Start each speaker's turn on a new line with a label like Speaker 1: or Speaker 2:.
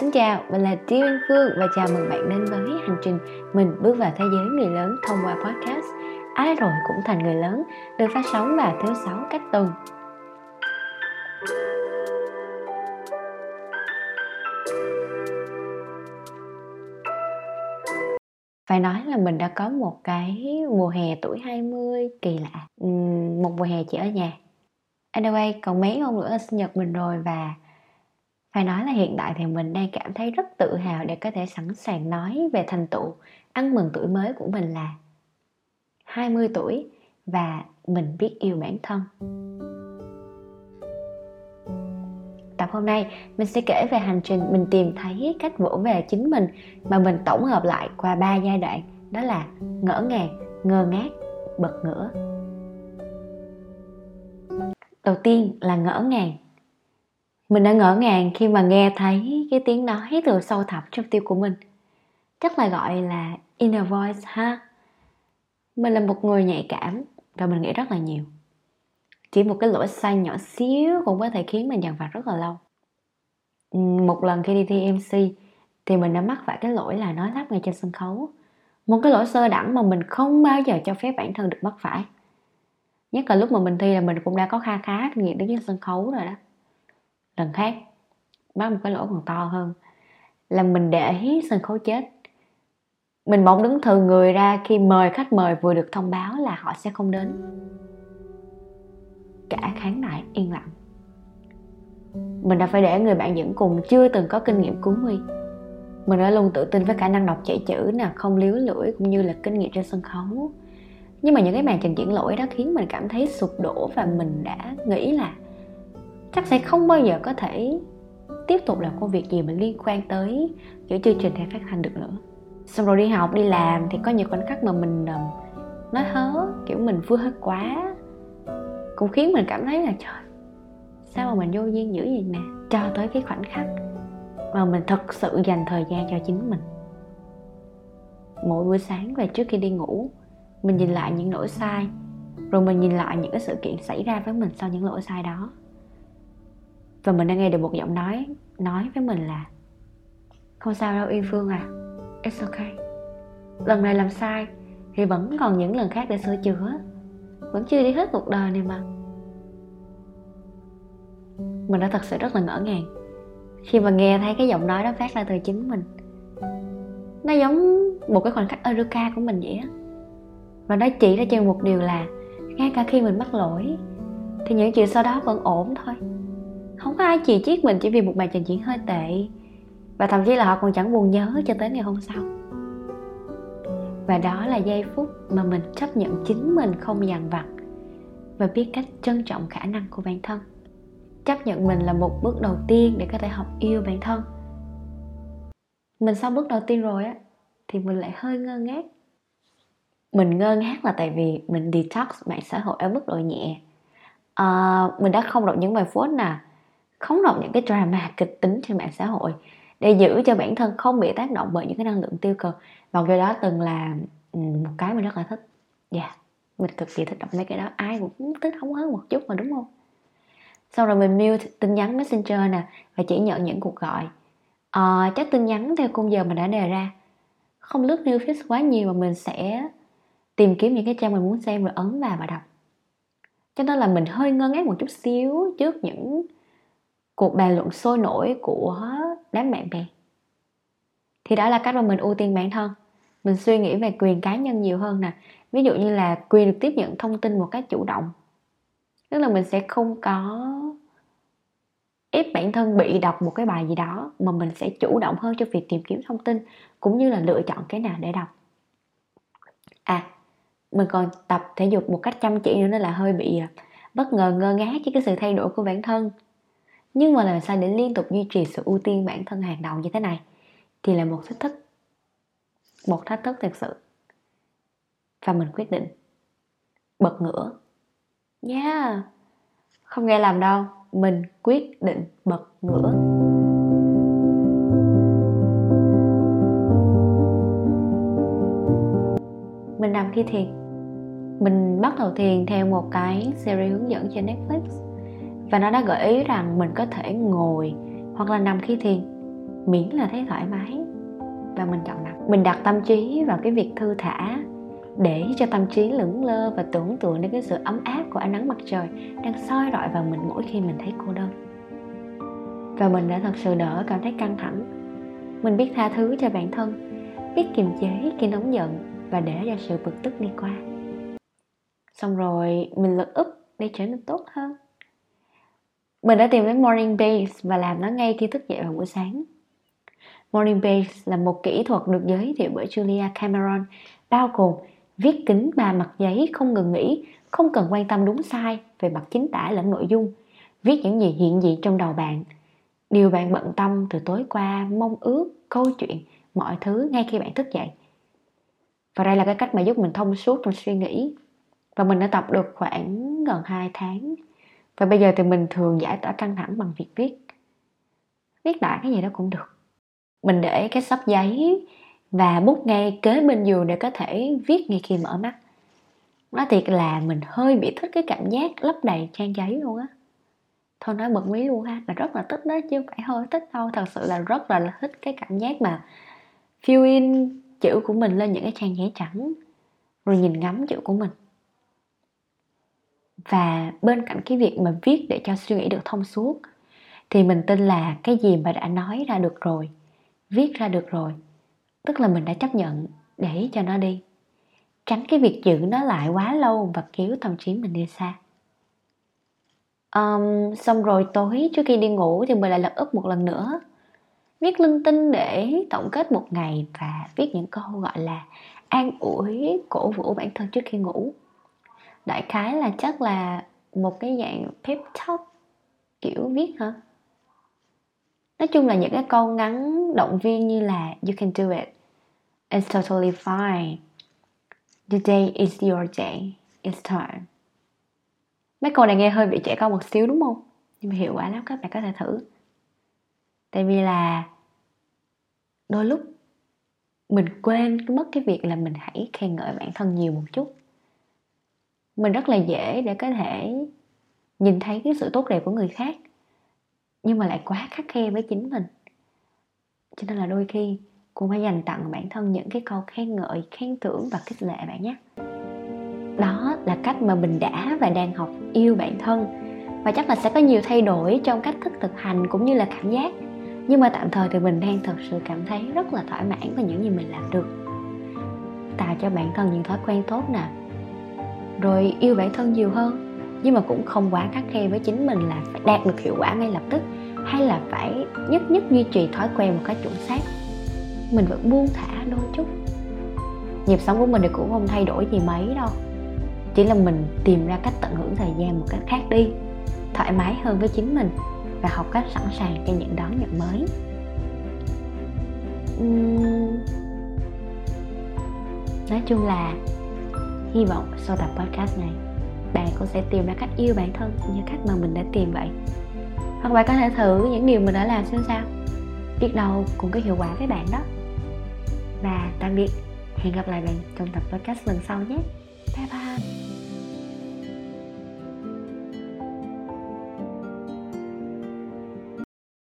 Speaker 1: Xin chào, mình là Tiêu Anh Phương và chào mừng bạn đến với hành trình mình bước vào thế giới người lớn thông qua podcast Ai rồi cũng thành người lớn được phát sóng vào thứ sáu cách tuần. Phải nói là mình đã có một cái mùa hè tuổi 20 kỳ lạ Một mùa hè chỉ ở nhà Anyway, còn mấy hôm nữa là sinh nhật mình rồi và phải nói là hiện tại thì mình đang cảm thấy rất tự hào để có thể sẵn sàng nói về thành tựu ăn mừng tuổi mới của mình là 20 tuổi và mình biết yêu bản thân. Tập hôm nay mình sẽ kể về hành trình mình tìm thấy cách vỗ về chính mình mà mình tổng hợp lại qua ba giai đoạn đó là ngỡ ngàng, ngơ ngác, bật ngửa. Đầu tiên là ngỡ ngàng mình đã ngỡ ngàng khi mà nghe thấy cái tiếng nói từ sâu thẳm trong tim của mình. Chắc là gọi là inner voice ha. Mình là một người nhạy cảm và mình nghĩ rất là nhiều. Chỉ một cái lỗi sai nhỏ xíu cũng có thể khiến mình dằn vặt rất là lâu. Một lần khi đi thi mc thì mình đã mắc phải cái lỗi là nói lắp ngay trên sân khấu. Một cái lỗi sơ đẳng mà mình không bao giờ cho phép bản thân được mắc phải. Nhất là lúc mà mình thi là mình cũng đã có kha khá kinh nghiệm đứng trên sân khấu rồi đó lần khác mắc một cái lỗ còn to hơn. Là mình để sân khấu chết. Mình bỗng đứng thừa người ra khi mời khách mời vừa được thông báo là họ sẽ không đến. Cả khán đài yên lặng. Mình đã phải để người bạn dẫn cùng chưa từng có kinh nghiệm cứu nguy mình đã luôn tự tin với khả năng đọc chạy chữ nè, không liếu lưỡi cũng như là kinh nghiệm trên sân khấu. Nhưng mà những cái màn trình diễn lỗi đó khiến mình cảm thấy sụp đổ và mình đã nghĩ là chắc sẽ không bao giờ có thể tiếp tục làm công việc gì mà liên quan tới kiểu chương trình hay phát hành được nữa. Xong rồi đi học, đi làm thì có nhiều khoảnh khắc mà mình um, nói hớ, kiểu mình vui hết quá. Cũng khiến mình cảm thấy là, trời, sao mà mình vô duyên dữ vậy nè? Cho tới cái khoảnh khắc mà mình thật sự dành thời gian cho chính mình. Mỗi buổi sáng và trước khi đi ngủ, mình nhìn lại những lỗi sai, rồi mình nhìn lại những cái sự kiện xảy ra với mình sau những lỗi sai đó và mình đã nghe được một giọng nói nói với mình là, không sao đâu, Yên Phương à it's okay. Lần này làm sai thì vẫn còn những lần khác để sửa chữa. Vẫn chưa đi hết cuộc đời này mà. Mình đã thật sự rất là ngỡ ngàng khi mà nghe thấy cái giọng nói đó phát ra từ chính mình. Nó giống một cái khoảnh khắc Eureka của mình vậy á. Và nó chỉ ra cho một điều là, ngay cả khi mình mắc lỗi, thì những chuyện sau đó vẫn ổn thôi không có ai chỉ trích mình chỉ vì một bài trình diễn hơi tệ. Và thậm chí là họ còn chẳng buồn nhớ cho tới ngày hôm sau. Và đó là giây phút mà mình chấp nhận chính mình không dằn vặt và biết cách trân trọng khả năng của bản thân. Chấp nhận mình là một bước đầu tiên để có thể học yêu bản thân. Mình xong bước đầu tiên rồi á thì mình lại hơi ngơ ngác. Mình ngơ ngác là tại vì mình detox mạng xã hội ở mức độ nhẹ. À, mình đã không đọc những bài post nào khống đọc những cái drama kịch tính trên mạng xã hội để giữ cho bản thân không bị tác động bởi những cái năng lượng tiêu cực. Và cái đó từng là ừ, một cái mình rất là thích. Dạ yeah. mình cực kỳ thích đọc mấy cái đó. Ai cũng thích không hơn một chút mà đúng không? Sau rồi mình mute tin nhắn messenger nè và chỉ nhận những cuộc gọi. Ờ, à, chắc tin nhắn theo khung giờ mình đã đề ra. Không lướt new feed quá nhiều mà mình sẽ tìm kiếm những cái trang mình muốn xem rồi ấn vào và đọc. Cho nên là mình hơi ngơ ngác một chút xíu trước những cuộc bàn luận sôi nổi của đám bạn bè. Thì đó là cách mà mình ưu tiên bản thân. Mình suy nghĩ về quyền cá nhân nhiều hơn nè. Ví dụ như là quyền được tiếp nhận thông tin một cách chủ động. Tức là mình sẽ không có ép bản thân bị đọc một cái bài gì đó, mà mình sẽ chủ động hơn cho việc tìm kiếm thông tin, cũng như là lựa chọn cái nào để đọc. À mình còn tập thể dục một cách chăm chỉ nữa nên là hơi bị à, bất ngờ ngơ ngác với cái sự thay đổi của bản thân nhưng mà làm sao để liên tục duy trì sự ưu tiên bản thân hàng đầu như thế này? Thì là một thách thức. Một thách thức thực sự. Và mình quyết định. Bật ngửa. Yeah. Không nghe làm đâu. Mình quyết định bật ngửa. Mình nằm khi thiền mình bắt đầu thiền theo một cái series hướng dẫn trên netflix và nó đã gợi ý rằng mình có thể ngồi hoặc là nằm khi thiền, miễn là thấy thoải mái. Và mình chọn đặt. Mình đặt tâm trí vào cái việc thư thả để cho tâm trí lững lơ và tưởng tượng đến cái sự ấm áp của ánh nắng mặt trời đang soi rọi vào mình mỗi khi mình thấy cô đơn. Và mình đã thật sự đỡ cảm thấy căng thẳng. Mình biết tha thứ cho bản thân, biết kiềm chế khi nóng giận và để cho sự bực tức đi qua. Xong rồi mình lực úp để trở nên tốt hơn mình đã tìm đến morning base và làm nó ngay khi thức dậy vào buổi sáng. Morning base là một kỹ thuật được giới thiệu bởi julia cameron, bao gồm viết kính ba mặt giấy không ngừng nghỉ, không cần quan tâm đúng sai về mặt chính tả lẫn nội dung, viết những gì hiện diện trong đầu bạn. Điều bạn bận tâm từ tối qua, mong ước, câu chuyện, mọi thứ ngay khi bạn thức dậy. Và đây là cái cách mà giúp mình thông suốt trong suy nghĩ. Và mình đã tập được khoảng gần 2 tháng và bây giờ thì mình thường giải tỏa căng thẳng bằng việc viết. Viết đại cái gì đó cũng được. Mình để cái sắp giấy và bút ngay kế bên giường để có thể viết ngay khi mở mắt. Nói thiệt là mình hơi bị thích cái cảm giác lấp đầy trang giấy luôn á. Thôi nói bật mí luôn ha là rất là thích đó, chứ không phải hơi thích đâu. Thật sự là rất là thích cái cảm giác mà fill in chữ của mình lên những cái trang giấy trắng, rồi nhìn ngắm chữ của mình và bên cạnh cái việc mà viết để cho suy nghĩ được thông suốt thì mình tin là cái gì mà đã nói ra được rồi viết ra được rồi tức là mình đã chấp nhận để cho nó đi. Tránh cái việc giữ nó lại quá lâu và kéo tâm trí mình đi xa. Um, xong rồi tối trước khi đi ngủ thì mình lại lật úp một lần nữa. Viết linh tinh để tổng kết một ngày và viết những câu gọi là an ủi cổ vũ bản thân trước khi ngủ đại khái là chắc là một cái dạng pep talk, kiểu viết hả? Nói chung là những cái câu ngắn động viên như là, you can do it. It's totally fine. The day is your day. It's time. Mấy câu này nghe hơi bị trẻ con một xíu đúng không? Nhưng mà hiệu quả lắm, các bạn có thể thử. Tại vì là đôi lúc mình quên mất cái việc là mình hãy khen ngợi bản thân nhiều một chút mình rất là dễ để có thể nhìn thấy cái sự tốt đẹp của người khác, nhưng mà lại quá khắc khe với chính mình. Cho nên là đôi khi cũng phải dành tặng bản thân những cái câu khen ngợi, khen thưởng và khích lệ bạn nhé. Đó là cách mà mình đã và đang học yêu bản thân. Và chắc là sẽ có nhiều thay đổi trong cách thức thực hành cũng như là cảm giác. Nhưng mà tạm thời thì mình đang thật sự cảm thấy rất là thỏa mãn với những gì mình làm được. Tạo cho bản thân những thói quen tốt nè rồi yêu bản thân nhiều hơn. Nhưng mà cũng không quá khắc khe với chính mình là phải đạt được hiệu quả ngay lập tức, hay là phải nhất nhất duy trì thói quen một cách chuẩn xác. Mình vẫn buông thả đôi chút. Nhịp sống của mình thì cũng không thay đổi gì mấy đâu. Chỉ là mình tìm ra cách tận hưởng thời gian một cách khác đi, thoải mái hơn với chính mình và học cách sẵn sàng cho những đón nhận mới. Uhm... nói chung là hy vọng sau tập podcast này, bạn cũng sẽ tìm ra cách yêu bản thân như cách mà mình đã tìm vậy. Hoặc bạn có thể thử những điều mình đã làm xem sao. Biết đâu cũng có hiệu quả với bạn đó. Và tạm biệt. Hẹn gặp lại bạn trong tập podcast lần sau nhé. Bye bye.